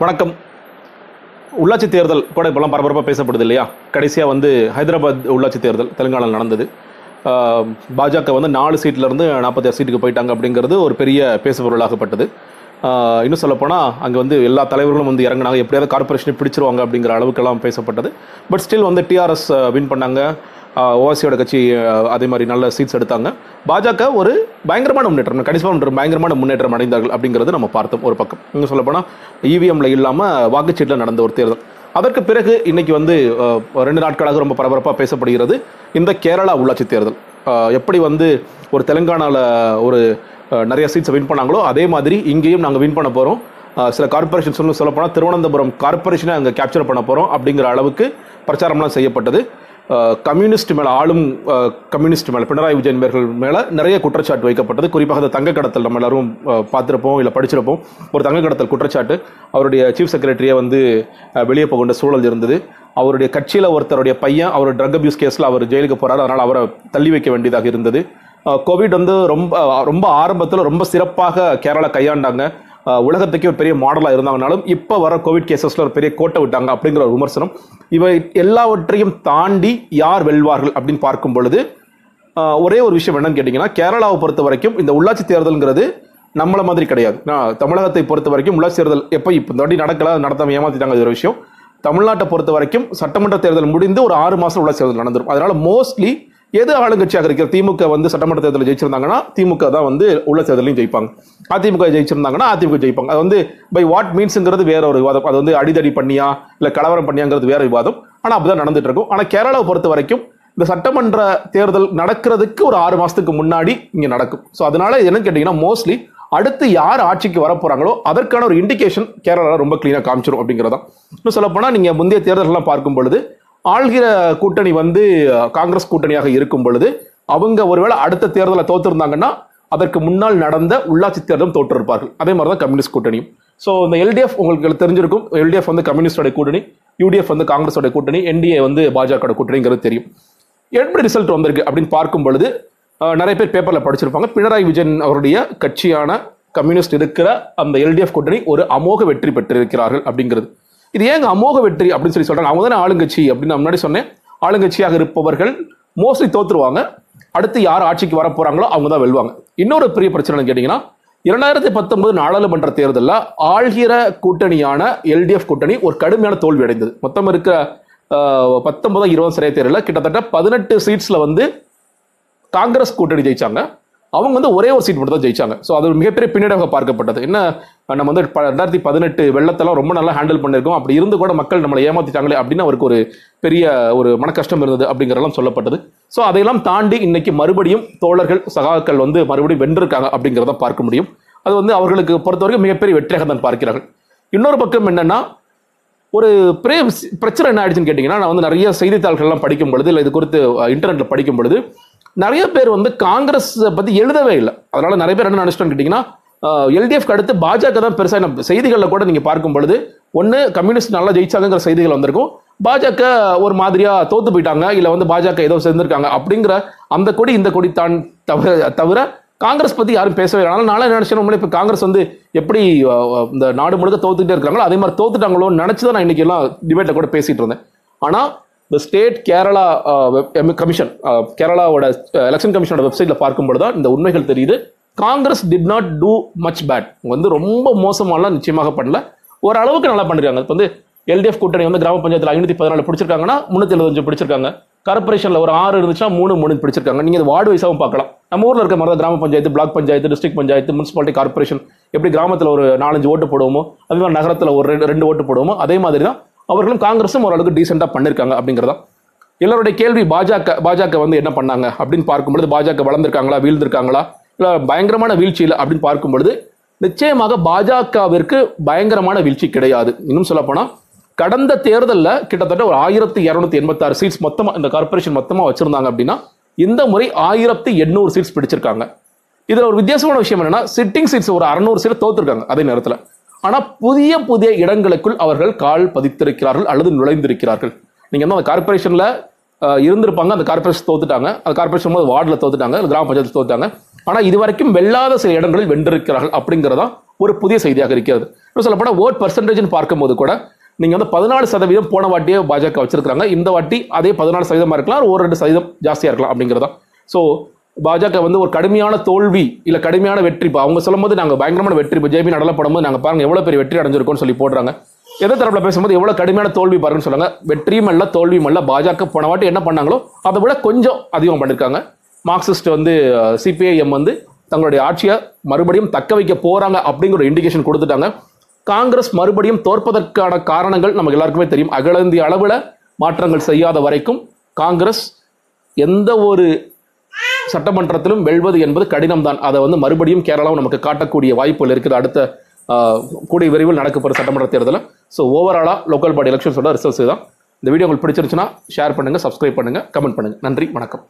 வணக்கம். உள்ளாட்சி தேர்தல் கூட இப்போலாம் பரபரப்பாக பேசப்படுது இல்லையா? கடைசியாக வந்து ஹைதராபாத் உள்ளாட்சி தேர்தல் தெலுங்கானாவில் நடந்தது. பாஜக வந்து நாலு சீட்லேருந்து நாற்பத்தாறு சீட்டுக்கு போயிட்டாங்க அப்படிங்கிறது ஒரு பெரிய பேசுபொருளாகப்பட்டது. இன்னும் சொல்லப்போனால் அங்கே வந்து எல்லா தலைவர்களும் வந்து இறங்குனாங்க. எப்படியாவது கார்பரேஷனை பிடிச்சிருவாங்க அப்படிங்கிற அளவுக்கெல்லாம் பேசப்பட்டது. பட் ஸ்டில் வந்து டிஆர்எஸ் வின் பண்ணாங்க. ஓசியோட கட்சி அதே மாதிரி நல்ல சீட்ஸ் எடுத்தாங்க. பாஜக ஒரு பயங்கரமான முன்னேற்றம் கணிசமான பயங்கரமான முன்னேற்றம் அடைந்தார்கள் அப்படிங்கிறது நம்ம பார்த்தோம் ஒரு பக்கம். இன்னும் சொல்லப்போனால் இவிஎம்ல இல்லாமல் வாக்குச்சீட்டில் நடந்த ஒரு தேர்தல். அதற்கு பிறகு இன்னைக்கு வந்து ரெண்டு நாட்களாக ரொம்ப பரபரப்பாக பேசப்படுகிறது இந்த கேரளா உள்ளாட்சி தேர்தல். எப்படி வந்து ஒரு தெலுங்கானாவில் ஒரு நிறைய சீட்ஸை வின் பண்ணாங்களோ அதே மாதிரி இங்கேயும் நாங்கள் வின் பண்ண போகிறோம் சில கார்பரேஷன் சொல்லணும் சொல்ல போனால் திருவனந்தபுரம் கார்பரேஷனை அங்கே கேப்சர் பண்ண போகிறோம் அப்படிங்கிற அளவுக்கு பிரச்சாரம்லாம் செய்யப்பட்டது. கம்யூனிஸ்ட் மேலே ஆளும் கம்யூனிஸ்ட் மேலே பினராயி விஜயன் மேர்கள் மேலே நிறைய குற்றச்சாட்டு வைக்கப்பட்டது. குறிப்பாக அந்த தங்க கடத்தல் நம்ம எல்லாரும் பார்த்துருப்போம் இல்லை படிச்சிருப்போம். ஒரு தங்க கடத்தல் குற்றச்சாட்டு. அவருடைய சீஃப் செக்ரட்டரியை வந்து வெளியே போகின்ற சூழல் இருந்தது. அவருடைய கட்சியில் ஒருத்தருடைய பையன் அவர் ட்ரக் அபியூஸ் கேஸில் அவர் ஜெயிலுக்கு போறாரு. அதனால் அவரை தள்ளி வைக்க வேண்டியதாக இருந்தது. கோவிட் வந்து ரொம்ப ரொம்ப ஆரம்பத்தில் ரொம்ப சிறப்பாக கேரளா கையாண்டாங்க. உலகத்துக்கே ஒரு பெரிய மாடலாக இருந்தாங்கனாலும் இப்போ வர கோவிட் கேசஸில் ஒரு பெரிய கோட்டை விட்டாங்க அப்படிங்கிற ஒரு விமர்சனம். இவை எல்லாவற்றையும் தாண்டி யார் வெல்வார்கள் அப்படின்னு பார்க்கும் பொழுது ஒரே ஒரு விஷயம் என்னன்னு கேட்டிங்கன்னா கேரளாவை பொறுத்த வரைக்கும் இந்த உள்ளாட்சி தேர்தலுங்கிறது நம்மள மாதிரி கிடையாது. நான் தமிழகத்தை பொறுத்த வரைக்கும் உள்ளாட்சி தேர்தல் எப்போ இப்போ இந்த வாட்டி நடக்கல நடத்தாமல் ஏமாற்றிட்டாங்க இது ஒரு விஷயம். தமிழ்நாட்டை பொறுத்த வரைக்கும் சட்டமன்ற தேர்தல் முடிந்து ஒரு ஆறு மாதம் உள்ளாட்சி தேர்தல் நடந்துரும். அதனால் மோஸ்ட்லி எது ஆளுங்கட்சியாக இருக்கிற திமுக வந்து சட்டமன்ற தேர்தலில் ஜெயிச்சிருந்தாங்கன்னா திமுக தான் வந்து உள்ள தேர்தலையும் ஜெயிப்பாங்க. அதிமுக ஜெயிச்சிருந்தாங்கன்னா அதிமுக ஜெயிப்பாங்க. அது வந்து பை வாட் மீன்ஸுங்கிறது வேற ஒரு விவாதம். அது வந்து அடிதடி பண்ணியா இல்லை கலவரம் பண்ணியாங்கிறது வேற விவாதம். ஆனால் அப்படிதான் நடந்துட்டு இருக்கும் ஆனால் கேரளாவை பொறுத்த வரைக்கும் இந்த சட்டமன்ற தேர்தல் நடக்கிறதுக்கு ஒரு ஆறு மாசத்துக்கு முன்னாடி இங்கே நடக்கும். ஸோ அதனால என்னன்னு கேட்டீங்கன்னா மோஸ்ட்லி அடுத்து யார் ஆட்சிக்கு வர அதற்கான ஒரு இண்டிகேஷன் கேரளா ரொம்ப கிளீனா காமிச்சிடும் அப்படிங்கிறதான். இன்னும் சொல்லப்போனால் நீங்கள் முந்தைய தேர்தல்கள்லாம் பார்க்கும் பொழுது ஆள்கிற கூட்டணி வந்து காங்கிரஸ் கூட்டணியாக இருக்கும் பொழுது அவங்க ஒருவேளை அடுத்த தேர்தலை தோத்திருந்தாங்கன்னா அதற்கு முன்னால் நடந்த உள்ளாட்சி தேர்தலும் தோற்றிருப்பார்கள். அதே மாதிரி தான் கம்யூனிஸ்ட் கூட்டணியும். ஸோ இந்த எல்டிஎஃப் உங்களுக்கு தெரிஞ்சிருக்கும். எல்டிஎஃப் வந்து கம்யூனிஸ்டோட கூட்டணி யூடிஎஃப் வந்து காங்கிரஸோட கூட்டணி என்டிஏ வந்து பாஜக கூட்டணிங்கிறது தெரியும். எப்படி ரிசல்ட் வந்திருக்கு அப்படின்னு பார்க்கும் பொழுது நிறைய பேர் பேப்பரில் படிச்சிருப்பாங்க. பினராயி விஜயன் அவருடைய கட்சியான கம்யூனிஸ்ட் இருக்கிற அந்த எல்டிஎஃப் கூட்டணி ஒரு அமோக வெற்றி பெற்றிருக்கிறார்கள் அப்படிங்கிறது. இது ஏங்க அமோக வெற்றி அப்படின்னு சொல்லி சொல்றாங்க. அவங்க தானே ஆளுங்கட்சி அப்படின்னு நான் முன்னாடி சொன்னேன். ஆளுங்கட்சியாக இருப்பவர்கள் மோஸ்ட்லி தோத்துருவாங்க. அடுத்து யார் ஆட்சிக்கு வர போறாங்களோ அவங்க தான் வெல்வாங்க. இன்னொரு பெரிய பிரச்சனை கேட்டீங்கன்னா இரண்டாயிரத்தி பத்தொன்பது நாடாளுமன்ற தேர்தலில் ஆள்கிற கூட்டணியான எல்டிஎஃப் கூட்டணி ஒரு கடுமையான தோல்வி அடைந்தது. மொத்தம் இருக்கிற பத்தொன்பதாம் இருபது சரியா தேர்தலில் கிட்டத்தட்ட பதினெட்டு சீட்ஸில் வந்து காங்கிரஸ் கூட்டணி ஜெயிச்சாங்க. அவங்க வந்து ஒரே ஒரு சீட் மட்டும் தான் ஜெயிச்சாங்க. ஸோ அது ஒரு மிகப்பெரிய பின்னடைவாக பார்க்கப்பட்டது. என்ன நம்ம வந்து ப- ரெண்டாயிரத்தி பதினெட்டு வெள்ளத்தெல்லாம் ரொம்ப நல்லா ஹேண்டில் பண்ணியிருக்கோம். அப்படி இருந்து கூட மக்கள் நம்மளை ஏமாத்திட்டாங்களே அப்படின்னு அவருக்கு ஒரு பெரிய ஒரு மனக்கஷ்டம் இருந்தது அப்படிங்கிறதெல்லாம் சொல்லப்பட்டது. ஸோ அதையெல்லாம் தாண்டி இன்னைக்கு மறுபடியும் தோழர்கள் சகாக்கள் வந்து மறுபடியும் வென்றிருக்காங்க அப்படிங்கிறத பார்க்க முடியும். அது வந்து அவர்களுக்கு பொறுத்தவரைக்கும் மிகப்பெரிய வெற்றியாக தான் பார்க்கிறார்கள். இன்னொரு பக்கம் என்னன்னா ஒரு பிரே பிரச்சனை என்ன ஆயிடுச்சுன்னு கேட்டிங்கன்னா நான் வந்து நிறைய செய்தித்தாள்கள்லாம் படிக்கும் பொழுது இல்லை இது குறித்து இன்டர்நெட்டில் படிக்கும் பொழுது நிறைய பேர் வந்து காங்கிரஸ் பத்தி எழுதவே இல்லை. அதனால நிறைய பேர் என்ன நினச்சிட்டோன்னு கேட்டிங்கன்னா எல்டிஎஃப்க்கு அடுத்து பாஜக தான் பெருசாக நம்ம செய்திகளில் கூட நீங்கள் பார்க்கும் பொழுது ஒன்று கம்யூனிஸ்ட் நல்லா ஜெயிச்சாங்கங்கிற செய்திகள் வந்திருக்கும். பாஜக ஒரு மாதிரியா தோத்து போயிட்டாங்க இல்லை வந்து பாஜக ஏதோ சேர்ந்திருக்காங்க அப்படிங்கிற அந்த கொடி இந்த கொடி தான் தவிர தவிர காங்கிரஸ் பத்தி யாரும் பேசவே இல்லை. அதனால நான் நினைச்சேன் இப்போ காங்கிரஸ் வந்து எப்படி இந்த நாடு முழுக்க தோத்துக்கிட்டே இருக்காங்களோ அதே மாதிரி தோத்துட்டாங்களோன்னு நினைச்சு தான் நான் இன்னைக்கு எல்லாம் டிபேட்ல கூட பேசிட்டு இருந்தேன். ஆனா த ஸ்டேட் கேரளா கமிஷன் கேரளாவோட எலெக்ஷன் கமிஷனோட வெப்சைட்ல பார்க்கும்போது தான் இந்த உண்மைகள் தெரியுது. Congress did not do much bad வந்து ரொம்ப மோசமாலாம் நிச்சயமாக பண்ணல. ஓரளவுக்கு நல்லா பண்ணிருக்காங்க. இப்போ வந்து எல்டிஎஃப் கூட்டணி வந்து கிராம பஞ்சாயத்தில் ஐநூத்தி பதினாலு பிடிச்சிருக்காங்கன்னா முன்னூத்தி எழுபத்தஞ்சு பிடிச்சிருக்காங்க. கார்பரேஷன்ல ஒரு ஆறு இருந்துச்சுன்னா மூணு மூணு பிடிச்சிருக்காங்க. நீங்க இது வார்டு வைஸாகவும் பார்க்கலாம். நம்ம ஊர்ல இருக்க மாதிரி தான் கிராம panchayat block panchayat district panchayat municipality corporation எப்படி கிராமத்தில் ஒரு நாலஞ்சு ஓட்டு போடுவோமோ அதே மாதிரி நகரத்தில் ஒரு ரெண்டு ரெண்டு ஓட்டு போடுவோமோ அதே மாதிரி தான் அவர்களும் காங்கிரஸும் ஓரளவுக்கு டீசெண்டாக பண்ணியிருக்காங்க அப்படிங்கிறதா. எல்லாருடைய கேள்வி பாஜக பாஜக வந்து என்ன பண்ணாங்க அப்படின்னு பார்க்கும்பொழுது பாஜக வளர்ந்துருக்காங்களா வீழ்ந்திருக்காங்களா இல்லை பயங்கரமான வீழ்ச்சி இல்லை அப்படின்னு பார்க்கும்பொழுது நிச்சயமாக பாஜகவிற்கு பயங்கரமான வீழ்ச்சி கிடையாது. இன்னும் சொல்லப்போனால் கடந்த தேர்தலில் கிட்டத்தட்ட ஒரு ஆயிரத்தி இரநூத்தி எண்பத்தாறு சீட்ஸ் மொத்தமாக இந்த கார்பரேஷன் மொத்தமாக வச்சுருந்தாங்க அப்படின்னா இந்த முறை ஆயிரத்தி எண்ணூறு சீட்ஸ் பிடிச்சிருக்காங்க. இதில் ஒரு வித்தியாசமான விஷயம் என்னன்னா சிட்டிங் சீட்ஸ் ஒரு அறநூறு சீட் தோத்துருக்காங்க அதே நேரத்தில். ஆனால் புதிய புதிய இடங்களுக்குள் அவர்கள் கால் பதித்திருக்கிறார்கள் அல்லது நுழைந்திருக்கிறார்கள். நீங்கள் வந்து அந்த கார்பரேஷனில் இருந்திருப்பாங்க அந்த கார்பரேஷன் தோத்துட்டாங்க. அந்த கார்பரேஷன் போது வார்டில் தோத்துட்டாங்க கிராம பஞ்சாயத்து தோத்துட்டாங்க. ஆனால் இது வரைக்கும் வெல்லாத சில இடங்களில் வென்றிருக்கிறார்கள் அப்படிங்கிறதா ஒரு புதிய செய்தியாக இருக்கிறது. இன்னும் சொல்லப்போனால் ஓட் பர்சன்டேஜ்னு பார்க்கும்போது கூட நீங்கள் வந்து பதினாலு சதவீதம் போன வாட்டியே பாஜக வச்சுருக்காங்க இந்த வாட்டி அதே பதினாலு சதவீதமாக இருக்கலாம் ஒரு ரெண்டு சதவீதம் ஜாஸ்தியாக இருக்கலாம் அப்படிங்கிறதா. ஸோ பாஜக வந்து ஒரு கடுமையான தோல்வி இல்லை கடுமையான வெற்றி. இப்போ அவங்க சொல்லும்போது நாங்கள் பயங்கரமான வெற்றி. இப்போ ஜேபி நடல படும்போது நாங்கள் பாருங்கள் எவ்வளோ பெரிய வெற்றி அடைஞ்சிருக்கோம்னு சொல்லி போடுறாங்க. எதை தரப்பில் பேசும்போது எவ்வளோ கடுமையான தோல்வி பாருங்கன்னு சொல்லுங்க வெற்றியும் அல்ல தோல்வியும் அல்ல. பாஜக போன வாட்டி என்ன பண்ணாங்களோ அதை விட கொஞ்சம் அதிகம் பண்ணியிருக்காங்க மார்க்சிஸ்ட் வந்து சிபிஐஎம் வந்து தங்களுடைய ஆட்சியை மறுபடியும் தக்க வைக்க போகிறாங்க அப்படிங்கிற ஒரு இண்டிகேஷன் கொடுத்துட்டாங்க. காங்கிரஸ் மறுபடியும் தோற்பதற்கான காரணங்கள் நமக்கு எல்லாருக்குமே தெரியும். அகில இந்திய அளவில் மாற்றங்கள் செய்யாத வரைக்கும் காங்கிரஸ் எந்த ஒரு சட்டமன்றத்திலும் வெல்வது என்பது கடினம்தான். அதை வந்து மறுபடியும் கேரளாவும் நமக்கு காட்டக்கூடிய வாய்ப்புகள் இருக்குது. அடுத்த கூடிய விரைவில் நடக்கப்போகிற சட்டமன்ற தேர்தலில். ஸோ ஓவராலாக லோக்கல் பாடி எலெக்ஷன்ஸோட ரிசல்ட்ஸ் தான் இந்த வீடியோ உங்களுக்கு பிடிச்சிருச்சுன்னா ஷேர் பண்ணுங்கள் சப்ஸ்கிரைப் பண்ணுங்கள் கமெண்ட் பண்ணுங்கள் நன்றி வணக்கம்.